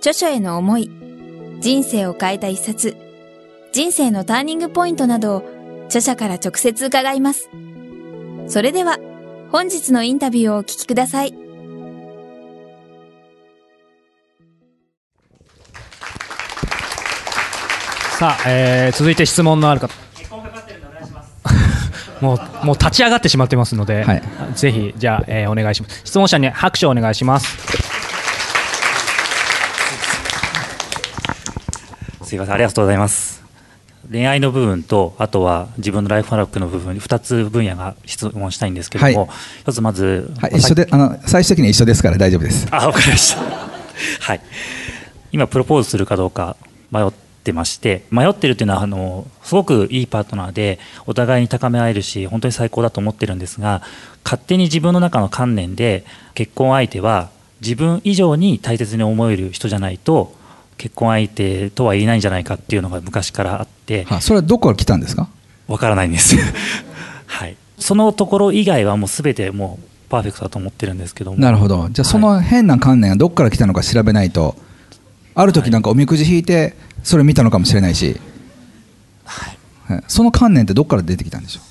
著書への思い、人生を変えた一冊、人生のターニングポイントなどを著者から直接伺います。それでは、本日のインタビューをお聞きください。さあ、えー、続いて質問のある方。もうもう立ち上がってしまってますので、はい、ぜひじゃあ、えー、お願いします質問者に拍手をお願いしますすいません。ありがとうございます。恋愛の部分とあとは自分のライフワークの部分に2つ分野が質問したいんですけども、はい、一つまず、はい、一緒であの最終的に一緒ですから大丈夫です。あわかりました。はい。今プロポーズするかどうか迷ってってまして迷ってるっていうのはあのすごくいいパートナーでお互いに高め合えるし本当に最高だと思ってるんですが勝手に自分の中の観念で結婚相手は自分以上に大切に思える人じゃないと結婚相手とは言えないんじゃないかっていうのが昔からあって、はあ、それはどこから来たんですか？わからないんです。はい。そのところ以外はもう全てもうパーフェクトだと思ってるんですけどなるほど。じゃあその変な観念はどこから来たのか調べないと、ある時なんかおみくじ引いてそれ見たのかもしれないし、はい、その観念ってどこから出てきたんでしょう？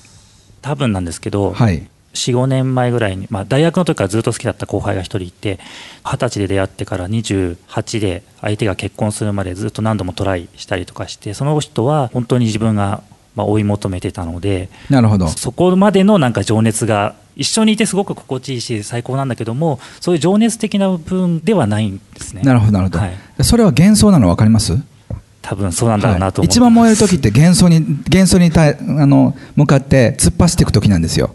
多分なんですけど、はい、45年前ぐらいに、まあ、大学の時からずっと好きだった後輩が1人いて二十歳で出会ってから28で相手が結婚するまでずっと何度もトライしたりとかしてその人は本当に自分がまあ追い求めてたのでなるほど。そこまでのなんか情熱が一緒にいてすごく心地いいし最高なんだけどもそういう情熱的な部分ではないんですね。なるほどなるほど、はい、それは幻想なの分かります？多分そうなんだろうなと、はい、一番燃える時って幻想に幻想にたあの向かって突っ走っていく時なんですよ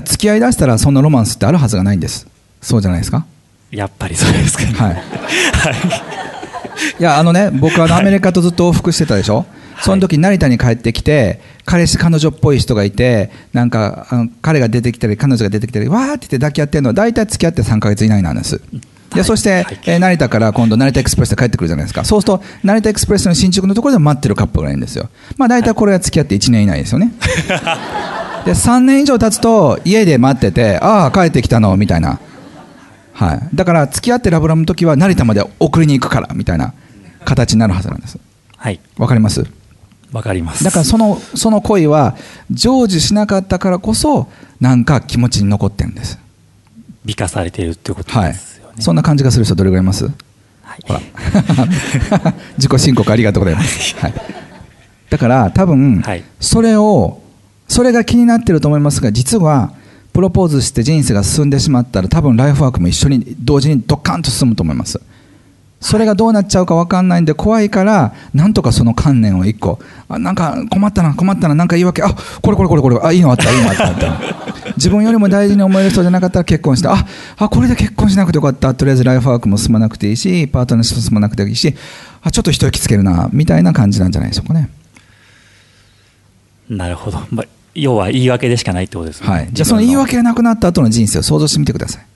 だ付き合いだしたらそんなロマンスってあるはずがないんです。そうじゃないですか？やっぱりそうですか、ね、はい、はい、いやあのね僕はアメリカとずっと往復してたでしょ、はい、その時成田に帰ってきて彼氏彼女っぽい人がいてなんかあの彼が出てきたり彼女が出てきたりわーって言って抱き合ってるの。は大体付き合って3か月以内なんです。でそして、え成田から今度成田エクスプレスで帰ってくるじゃないですか。そうすると成田エクスプレスの新宿のところで待ってるカップルがいるんですよ。まあ大体これが付き合って1年以内ですよね で3年以上経つと家で待っててああ帰ってきたのみたいな。はい、だから付き合ってラブラブの時は成田まで送りに行くからみたいな形になるはずなんです。はい。わかります？わかります。だからそのその恋は成就しなかったからこそなんか気持ちに残ってるんです。美化されているっていうことです、はい。そんな感じがする人どれぐらいいます、はい、ほら。自己申告ありがとうございます、はい、だから多分、それをそれが気になってると思いますが実はプロポーズして人生が進んでしまったら多分ライフワークも一緒に同時にドカンと進むと思います。それがどうなっちゃうか分かんないんで怖いからなんとかその観念を一個あなんか困ったな困ったななんか言い訳あこれこれこれこれあいいのあったいいのあった 自分よりも大事に思える人じゃなかったら結婚してああこれで結婚しなくてよかった。とりあえずライフワークも進まなくていいしパートナーシップ進まなくていいしあちょっと一息つけるなみたいな感じなんじゃないでしょうかね。なるほど、まあ、要は言い訳でしかないってことですね、はい、じゃあその言い訳がなくなった後の人生を想像してみてください。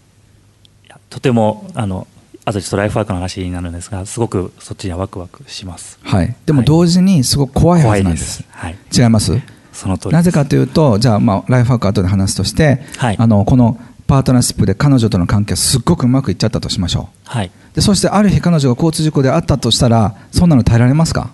とてもあのあとちょっとライフワークの話になるんですがすごくそっちにはワクワクします、はい、でも同時にすごく怖いはずなんです、はい、違います。その通りなぜかというとじゃあまあライフワーク後で話すとして、はい、あのこのパートナーシップで彼女との関係すっごくうまくいっちゃったとしましょう、はい、でそしてある日彼女が交通事故であったとしたらそんなの耐えられますか？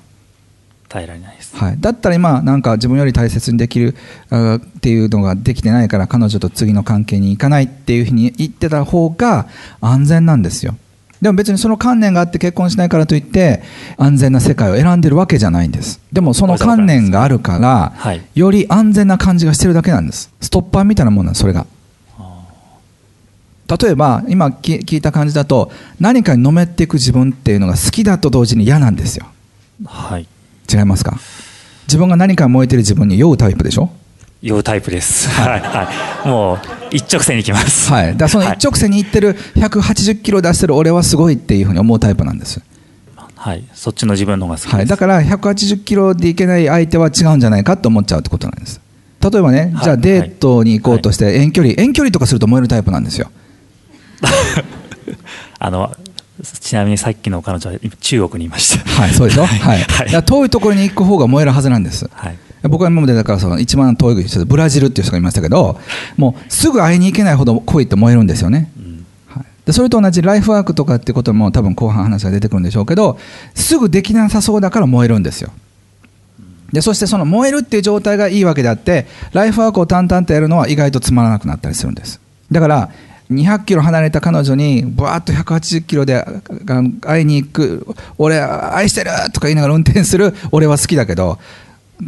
耐えられないです、はい、だったら今なんか自分より大切にできるっていうのができてないから彼女と次の関係に行かないっていうふうに言ってた方が安全なんですよ。でも別にその観念があって結婚しないからといって安全な世界を選んでるわけじゃないんです。でもその観念があるから、より安全な感じがしてるだけなんです。ストッパーみたいなもんなんそれが。例えば今聞いた感じだと何かにのめっていく自分っていうのが好きだと同時に嫌なんですよ。はい違いますか？自分が何か燃えてる自分に酔うタイプでしょ？酔うタイプです。はい、はい、もう一直線に行きます。はい、だその一直線に行ってる180キロ出してる俺はすごいっていうふうに思うタイプなんです。はい、そっちの自分の方が好きはい、だから180キロでいけない相手は違うんじゃないかと思っちゃうってことなんです。例えばね、はい、じゃあデートに行こうとして遠距離、遠距離とかすると燃えるタイプなんですよ。あのちなみにさっきの彼女は中国にいました。はいそうでしょ、はい。はい、遠いところに行く方が燃えるはずなんです、はい、僕は今までだからその一番遠いブラジルっていう人がいましたけどもうすぐ会いに行けないほど恋って燃えるんですよね、はい、でそれと同じライフワークとかっていうことも多分後半話が出てくるんでしょうけどすぐできなさそうだから燃えるんですよ。でそしてその燃えるっていう状態がいいわけであってライフワークを淡々とやるのは意外とつまらなくなったりするんです。だから200キロ離れた彼女にバーッと180キロで会いに行く俺愛してるとか言いながら運転する俺は好きだけど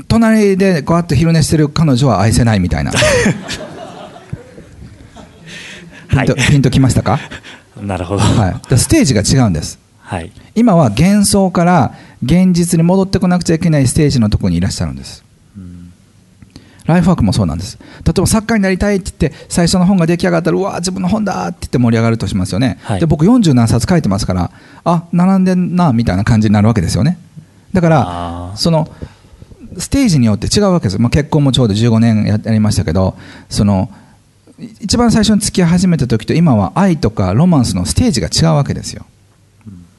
隣でこうやって昼寝してる彼女は愛せないみたいな。ピンと、はい、ピンときましたか？なるほど、はい、ステージが違うんです、はい、今は幻想から現実に戻ってこなくちゃいけないステージのところにいらっしゃるんですライフワークもそうなんです。例えば作家になりたいって言って最初の本が出来上がったらうわ自分の本だって言って盛り上がるとしますよね、はい、で僕40何冊書いてますからあ並んでんなみたいな感じになるわけですよね。だからそのステージによって違うわけです、まあ、結婚もちょうど15年やりましたけどその一番最初に付き合い始めた時と今は愛とかロマンスのステージが違うわけですよ。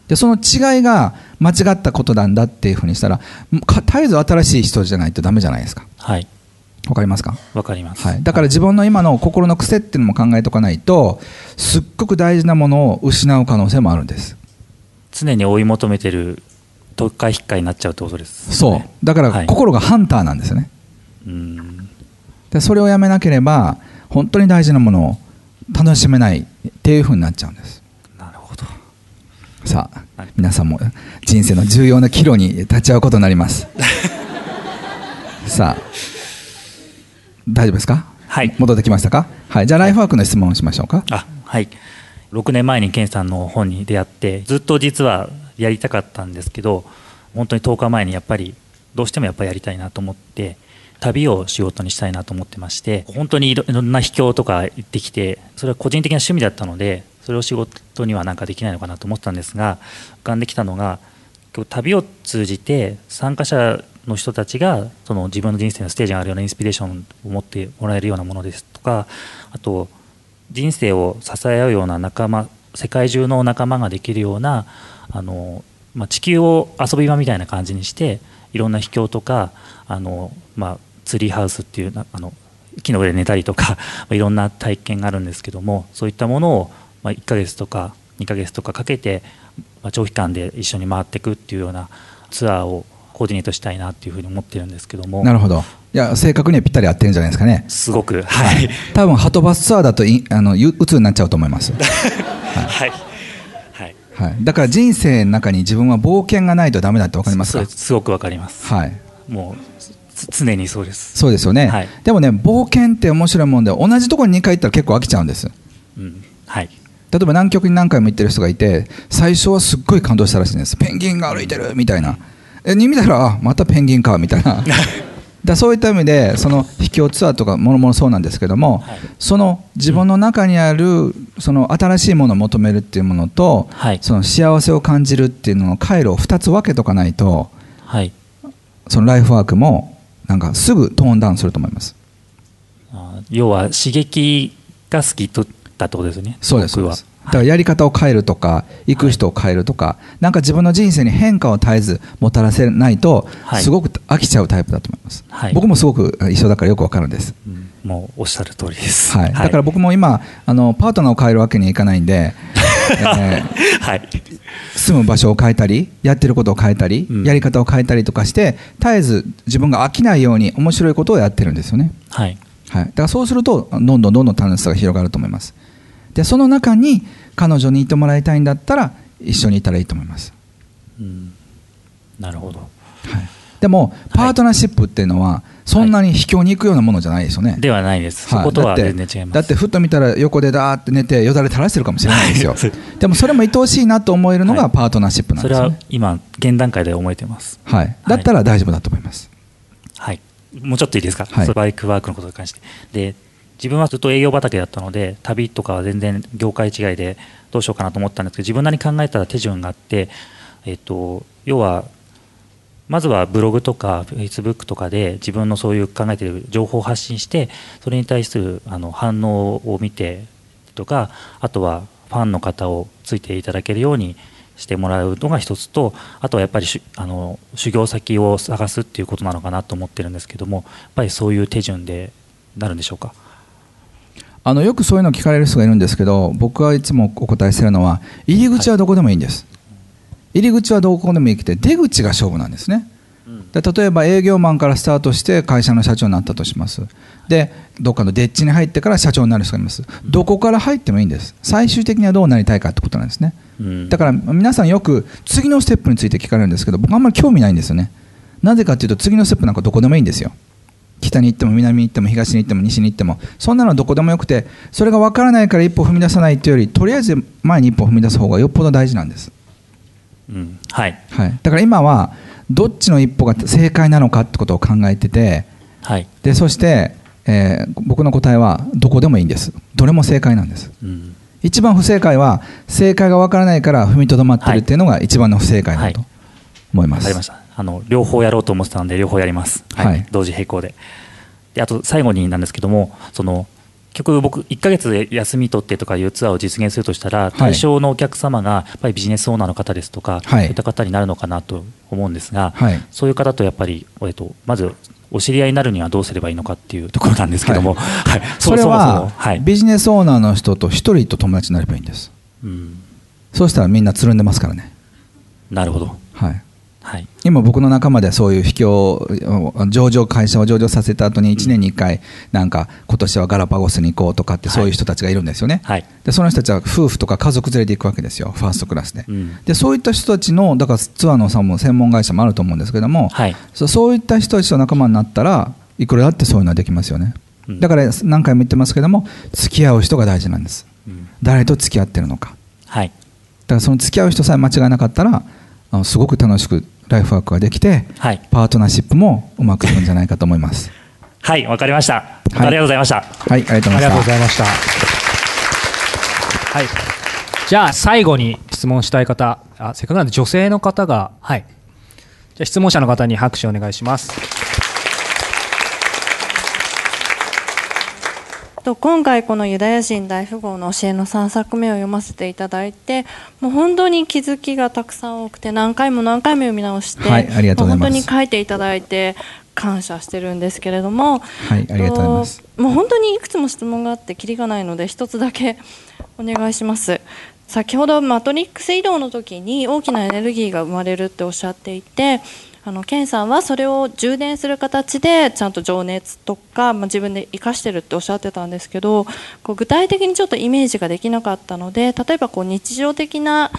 でその違いが間違ったことなんだっていうふうにしたら絶えず新しい人じゃないとダメじゃないですか。はいわかりますか？わかります、はい、だから自分の今の心の癖っていうのも考えておかないとすっごく大事なものを失う可能性もあるんです。常に追い求めてる特化引っかになっちゃうってことです、ね、そう。だから心がハンターなんですよね、はい、でそれをやめなければ本当に大事なものを楽しめないっていうふうになっちゃうんです。なるほど。さあ皆さんも人生の重要な岐路に立ち会うことになります。さあ大丈夫ですか？はい。戻ってきましたか？はい。じゃあライフワークの質問をしましょうか。あはい。6年前に健さんの本に出会ってずっと実はやりたかったんですけど本当に10日前にやっぱりどうしてもやっぱりやりたいなと思って旅を仕事にしたいなと思ってまして本当にいろんな秘境とか行ってきてそれは個人的な趣味だったのでそれを仕事にはなんかできないのかなと思ったんですが浮かんできたのが旅を通じて参加者の人たちがその自分の人生のステージがあるようなインスピレーションを持ってもらえるようなものですとかあと人生を支え合うような仲間世界中の仲間ができるようなあの、まあ、地球を遊び場みたいな感じにしていろんな秘境とかあの、まあ、ツリーハウスっていうあの木の上で寝たりとか いろんな体験があるんですけどもそういったものを、まあ、1ヶ月とか2ヶ月とかかけて、まあ、長期間で一緒に回っていくっていうようなツアーをコーディネートしたいなっていうふうに思ってるんですけども。なるほど。いや正確にはぴったり合ってるんじゃないですかね。すごく。はい、多分ハトバスツアーだといあの鬱になっちゃうと思います。はい、はい。はい、だから人生の中に自分は冒険がないとダメだって分かりますか？す。ごく分かります。はい。もう常にそうです。そうですよね、はい、でもね冒険って面白いもんで同じところに2回行ったら結構飽きちゃうんです、うん、はい。例えば南極に何回も行ってる人がいて最初はすっごい感動したらしいんです。ペンギンが歩いてるみたいなに見たらあまたペンギンかみたいな。だそういった意味でその秘境ツアーとかもろもろそうなんですけども、はい、その自分の中にあるその新しいものを求めるっていうものと、はい、その幸せを感じるっていうのの回路を2つ分けとかないと、はい、そのライフワークもなんかすぐトーンダウンすると思います。要は刺激が好きとだってことですね。そうです僕はだからやり方を変えるとか行く人を変えるとか、なんか自分の人生に変化を絶えずもたらせないとすごく飽きちゃうタイプだと思います、はい、僕もすごく一緒だからよくわかるんです、うん、もうおっしゃる通りです、はい、だから僕も今あのパートナーを変えるわけにはいかないんで、えーはい、住む場所を変えたりやってることを変えたり、うん、やり方を変えたりとかして絶えず自分が飽きないように面白いことをやってるんですよね。はい、はい、だからそうするとどんどんどんどん楽しさが広がると思いますでその中に彼女にいてもらいたいんだったら一緒にいたらいいと思います、うん、なるほど、はい、でもパートナーシップっていうのはそんなに秘境に行くようなものじゃないですよね、はい、ではないです、そことは全然違います。だってふっと見たら横でだーって寝てよだれ垂らしてるかもしれないですよ。でもそれも愛おしいなと思えるのがパートナーシップなんですよ、ね、それは今現段階で思えてます、はい、だったら大丈夫だと思います。はい。もうちょっといいですか、はい、バイクワークのことに関して。で自分はずっと営業畑だったので旅とかは全然業界違いでどうしようかなと思ったんですけど自分なりに考えたら手順があってえっと、要はまずはブログとかフェイスブックとかで自分のそういう考えてる情報を発信してそれに対するあの反応を見てとかあとはファンの方をついていただけるようにしてもらうのが一つとあとはやっぱりあの修行先を探すっていうことなのかなと思ってるんですけどもやっぱりそういう手順でなるんでしょうか？あのよくそういうの聞かれる人がいるんですけど僕はいつもお答えしてるのは入り口はどこでもいいんです、はい入り口はどこでもいいくて出口が勝負なんですね、で例えば営業マンからスタートして会社の社長になったとします。でどっかのデッチに入ってから社長になる人がいます。どこから入ってもいいんです。最終的にはどうなりたいかってことなんですね、だから皆さんよく次のステップについて聞かれるんですけど僕あんまり興味ないんですよね。なぜかというと次のステップなんかどこでもいいんですよ北に行っても南に行っても東に行っても西に行ってもそんなのはどこでもよくてそれが分からないから一歩踏み出さないというよりとりあえず前に一歩踏み出す方がよっぽど大事なんです。うん。はい、はい、だから今はどっちの一歩が正解なのかってことを考えてて、はい、でそして、えー、僕の答えはどこでもいいんです。どれも正解なんです、うん、一番不正解は正解がわからないから踏みとどまってるっていうのが一番の不正解だと思います、はい、りましたあの両方やろうと思ってたので両方やります、はい、はい、同時並行で。であと最後になんですけどもその局僕1か月で休み取ってとかいうツアーを実現するとしたら対象のお客様がやっぱりビジネスオーナーの方ですとか、そういった方になるのかなと思うんですが、そういう方とやっぱり、えっと、まずお知り合いになるにはどうすればいいのかっていうところなんですけども、はい、それはビジネスオーナーの人と1人と友達になればいいんです、うん、そうしたらみんなつるんでますからね。なるほど、はいはい、今僕の仲間でそういう秘境上場会社を上場させた後に1年に1回なんか今年はガラパゴスに行こうとかってそういう人たちがいるんですよね、はい、でその人たちは夫婦とか家族連れで行くわけですよファーストクラスで。うん、でそういった人たちのだからツアーのさも専門会社もあると思うんですけども、はい、そういった人たちと仲間になったらいくらだってそういうのはできますよね、うん、だから何回も言ってますけども付き合う人が大事なんです、うん、誰と付き合ってるのか、はい、だからその付き合う人さえ間違いなかったらあのすごく楽しくライフワークができて、はい、パートナーシップもうまくいくんじゃないかと思います。はい、わかりました。はい、ありがとうございました。はい、ありがとうございました。はい。じゃあ最後に質問したい方、あせっかくなんで女性の方が、はい。じゃあ質問者の方に拍手お願いします。と今回このユダヤ人大富豪の教えの3作目を読ませていただいてもう本当に気づきがたくさん多くて何回も何回も読み直して、はい、ありがとうございます。本当に書いていただいて感謝してるんですけれども、はい、ありがとうございます。もう本当にいくつも質問があってきりがないので一つだけお願いします。先ほどマトリックス移動の時に大きなエネルギーが生まれるっておっしゃっていてあのケンさんはそれを充電する形でちゃんと情熱とか、まあ、自分で生かしてるっておっしゃってたんですけどこう具体的にちょっとイメージができなかったので例えばこう日常的な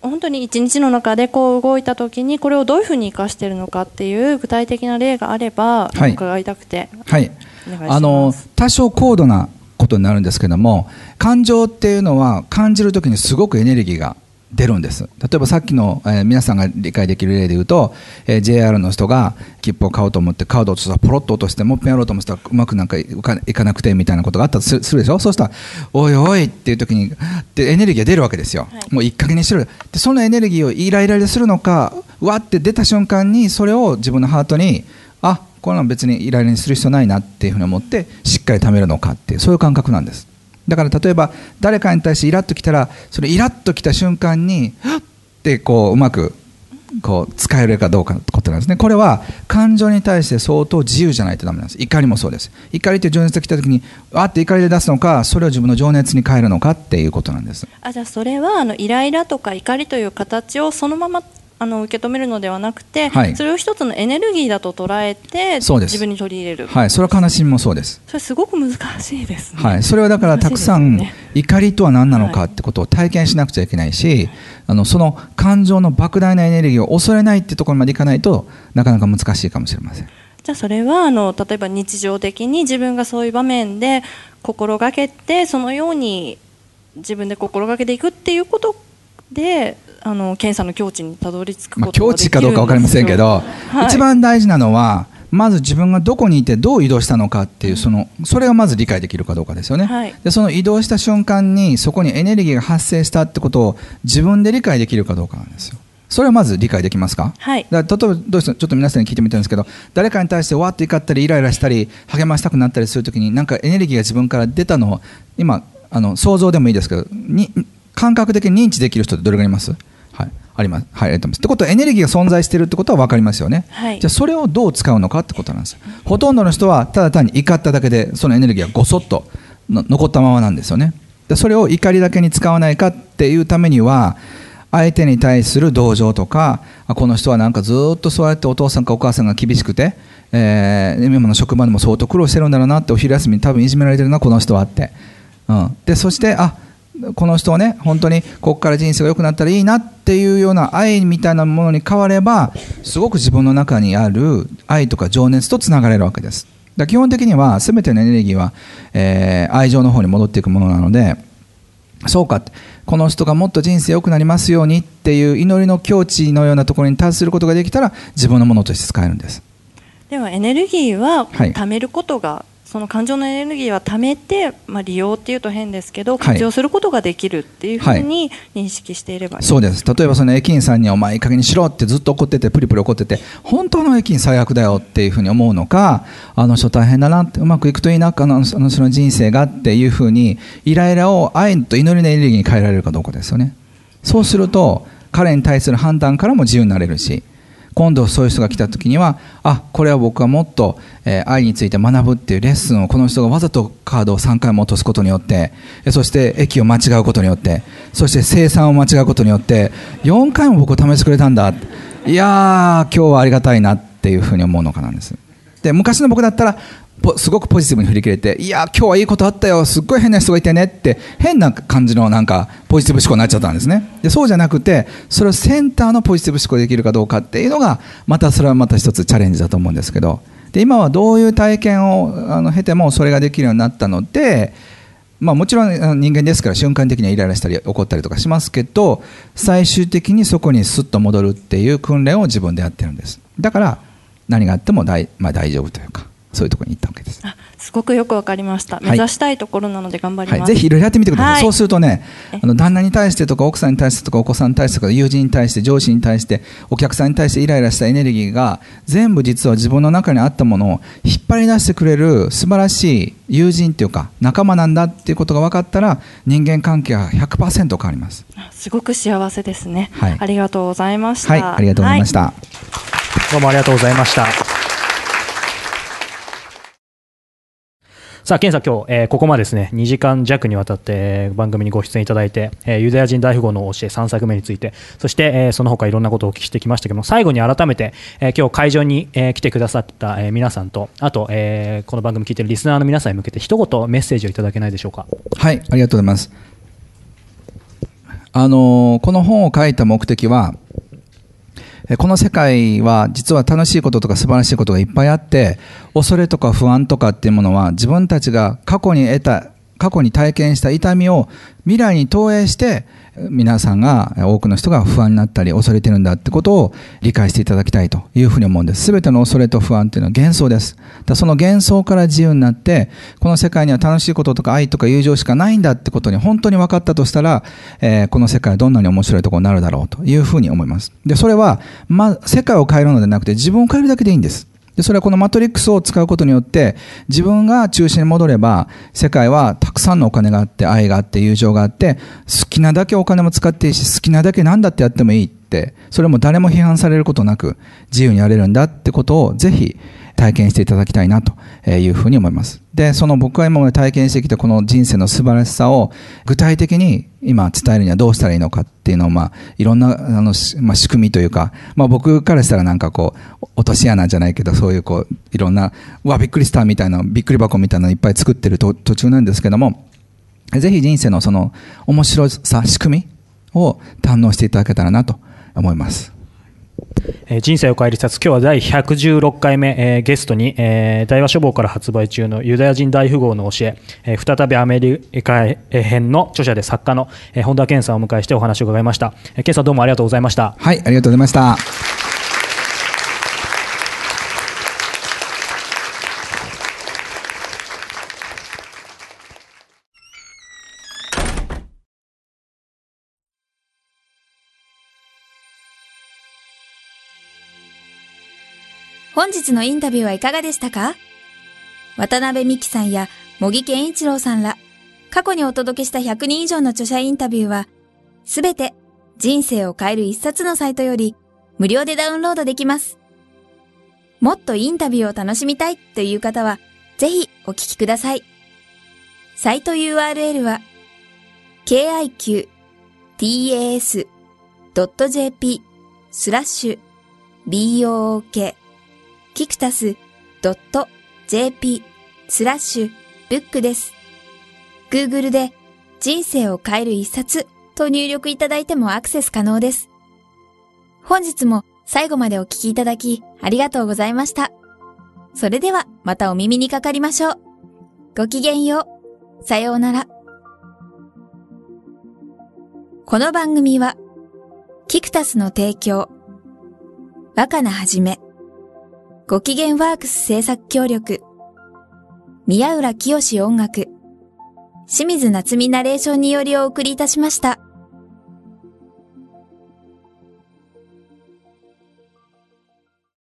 本当に一日の中でこう動いた時にこれをどういうふうに生かしているのかっていう具体的な例があれば伺いたくて、はい、はい、あの多少高度なことになるんですけども感情っていうのは感じる時にすごくエネルギーが出るんです。例えばさっきの、えー、皆さんが理解できる例で言うと、えー、JR の人が切符を買おうと思ってカードを落としたらポロッと落としてもう一遍やろうと思ったらうまくなんかいかなくてみたいなことがあったとするでしょ？そうしたら「おいおい」っていう時にでエネルギーが出るわけですよ、はい、もういい加減にしろでそのエネルギーをイライラでするのかわって出た瞬間にそれを自分のハートにあこれは別にイライラにする必要ないなっていうふうに思ってしっかり貯めるのかっていうそういう感覚なんですだから例えば誰かに対してイラッときたらそれイラッときた瞬間にはっってこううまくこう使えるかどうかってことなんですね。これは感情に対して相当自由じゃないとダメなんです。怒りもそうです。怒りって情熱が来た時にあって怒りで出すのかそれを自分の情熱に変えるのかっていうことなんです。あじゃあそれはあのイライラとか怒りという形をそのままあの受け止めるのではなくて、はい、それを一つのエネルギーだと捉えて自分に取り入れる。はい。それは悲しみもそうです。それすごく難しいです、ね、はい、それはだからたくさん、怒りとは何なのかってことを体験しなくちゃいけないし、はい、あのその感情の莫大なエネルギーを恐れないってところまでいかないとなかなか難しいかもしれません。じゃあそれはあの例えば日常的に自分がそういう場面で心がけてそのように自分で心がけていくっていうことであの検査の境地にたどり着くことができるんですよ、まあ、境地かどうか分かりませんけど、はい、一番大事なのはまず自分がどこにいてどう移動したのかっていうそのそれがまず理解できるかどうかですよね、はい、でその移動した瞬間にそこにエネルギーが発生したってことを自分で理解できるかどうかなんですよ。それはまず理解できますか、はい、だ例えばどうしちょっと皆さんに聞いてみたいんですけど誰かに対してわっと怒ったりイライラしたり励ましたくなったりするときになんかエネルギーが自分から出たのを今あの想像でもいいですけどに感覚的に認知できる人ってどれぐらいいます？はいあります。はい、ありがとうございます。ってことはエネルギーが存在しているってことは分かりますよね。はい、じゃあそれをどう使うのかってことなんです。ほとんどの人はただ単に怒っただけでそのエネルギーがごそっと残ったままなんですよね。でそれを怒りだけに使わないかっていうためには相手に対する同情とかこの人はなんかずっとそうやってお父さんかお母さんが厳しくて、えー、今の職場でも相当苦労してるんだろうなってお昼休みに多分いじめられてるなこの人はって、うん、でそしてあこの人はね本当にここから人生が良くなったらいいなっていうような愛みたいなものに変わればすごく自分の中にある愛とか情熱とつながれるわけです。だ基本的には全てのエネルギーは、えー、愛情の方に戻っていくものなのでそうかこの人がもっと人生良くなりますようにっていう祈りの境地のようなところに達することができたら自分のものとして使えるんです。ではエネルギーは貯めることがその感情のエネルギーは貯めて、まあ、利用っていうと変ですけど活用することができるっていうふうに認識していればいい、はい、そうです。例えばその駅員さんに「お前いい加減にしろ」ってずっと怒っててプリプリ怒ってて本当の駅員最悪だよっていうふうに思うのかあの人大変だなってうまくいくといいなあのその人生がっていうふうにイライラを愛と祈りのエネルギーに変えられるかどうかですよね。そうすると彼に対する判断からも自由になれるし今度そういう人が来た時にはあこれは僕はもっと、え、愛について学ぶっていうレッスンをこの人がわざとカードを3回も落とすことによってそして駅を間違うことによってそして生産を間違うことによって4回も僕を試してくれたんだ。いやー今日はありがたいなっていうふうに思うのかなんです。で昔の僕だったらすごくポジティブに振り切れていや今日はいいことあったよすっごい変な人がいてねって変な感じのなんかポジティブ思考になっちゃったんですね。でそうじゃなくてそれをセンターのポジティブ思考できるかどうかっていうのがまたそれはまた一つチャレンジだと思うんですけど。で今はどういう体験をあの経てもそれができるようになったのでまあ、もちろん人間ですから瞬間的にはイライラしたり怒ったりとかしますけど最終的にそこにスッと戻るっていう訓練を自分でやってるんです。だから何があっても大,、まあ、大丈夫というか。そういうところに行ったわけです。すごくよくわかりました。目指したいところなので頑張ります。はい、ぜひいろいろやってみてください。はい、そうするとね、あの旦那に対してとか奥さんに対してとかお子さんに対してとか友人に対して上司に対してお客さんに対してイライラしたエネルギーが全部実は自分の中にあったものを引っ張り出してくれる素晴らしい友人っていうか仲間なんだっていうことが分かったら人間関係は100%変わります。すごく幸せですね。はい、ありがとうございました。はい、ありがとうございました。どうもありがとうございました。さあ、ケンさん、今日、えー、ここまでですね、2時間弱にわたって、えー、番組にご出演いただいて、えー、ユダヤ人大富豪の教え3作目について、そして、えー、その他いろんなことをお聞きしてきましたけども、最後に改めて、えー、今日会場に、えー、来てくださった、えー、皆さんと、あと、えー、この番組聞いてるリスナーの皆さんに向けて、一言メッセージをいただけないでしょうか？はい、ありがとうございます。あのー、この本を書いた目的は、この世界は実は楽しいこととか素晴らしいことがいっぱいあって恐れとか不安とかっていうものは自分たちが過去に得た過去に体験した痛みを未来に投影して皆さんが多くの人が不安になったり恐れてるんだってことを理解していただきたいというふうに思うんです。すべての恐れと不安というのは幻想です。だその幻想から自由になって、この世界には楽しいこととか愛とか友情しかないんだってことに本当に分かったとしたら、えー、この世界はどんなに面白いところになるだろうというふうに思います。で、それは、ま、世界を変えるのではなくて自分を変えるだけでいいんです。でそれはこのマトリックスを使うことによって自分が中心に戻れば世界はたくさんのお金があって愛があって友情があって好きなだけお金も使っていいし好きなだけ何だってやってもいいってそれも誰も批判されることなく自由にやれるんだってことをぜひ体験していただきたいなというふうに思います。で、その僕が今まで体験してきたこの人生の素晴らしさを具体的に今伝えるにはどうしたらいいのかっていうのを、まあ、いろんな、あの、まあ、仕組みというか、まあ僕からしたらなんかこう、落とし穴じゃないけど、そういうこう、いろんな、わ、びっくりしたみたいな、びっくり箱みたいなのいっぱい作ってる途中なんですけども、ぜひ人生のその面白さ、仕組みを堪能していただけたらなと思います。え、人生を変える一冊今日は第116回目、えー、ゲストに、えー、大和書房から発売中のユダヤ人大富豪の教ええー、再びアメリカ編の著者で作家の、えー、本田健さんをお迎えしてお話を伺いました、えー、健さんどうもありがとうございました。はいありがとうございました。本日のインタビューはいかがでしたか？渡辺美希さんや茂木健一郎さんら、過去にお届けした100人以上の著者インタビューは、すべて人生を変える一冊のサイトより無料でダウンロードできます。もっとインタビューを楽しみたいという方は、ぜひお聞きください。サイト URL は、kiqtas.jp スラッシュ book キクタス .jp スラッシュブックです。Google で人生を変える一冊と入力いただいてもアクセス可能です。本日も最後までお聞きいただきありがとうございました。それではまたお耳にかかりましょう。ごきげんよう。さようなら。この番組は、キクタスの提供、若菜はじめ、ご機嫌ワークス制作協力、宮浦清志音楽、清水夏美ナレーションによりお送りいたしました。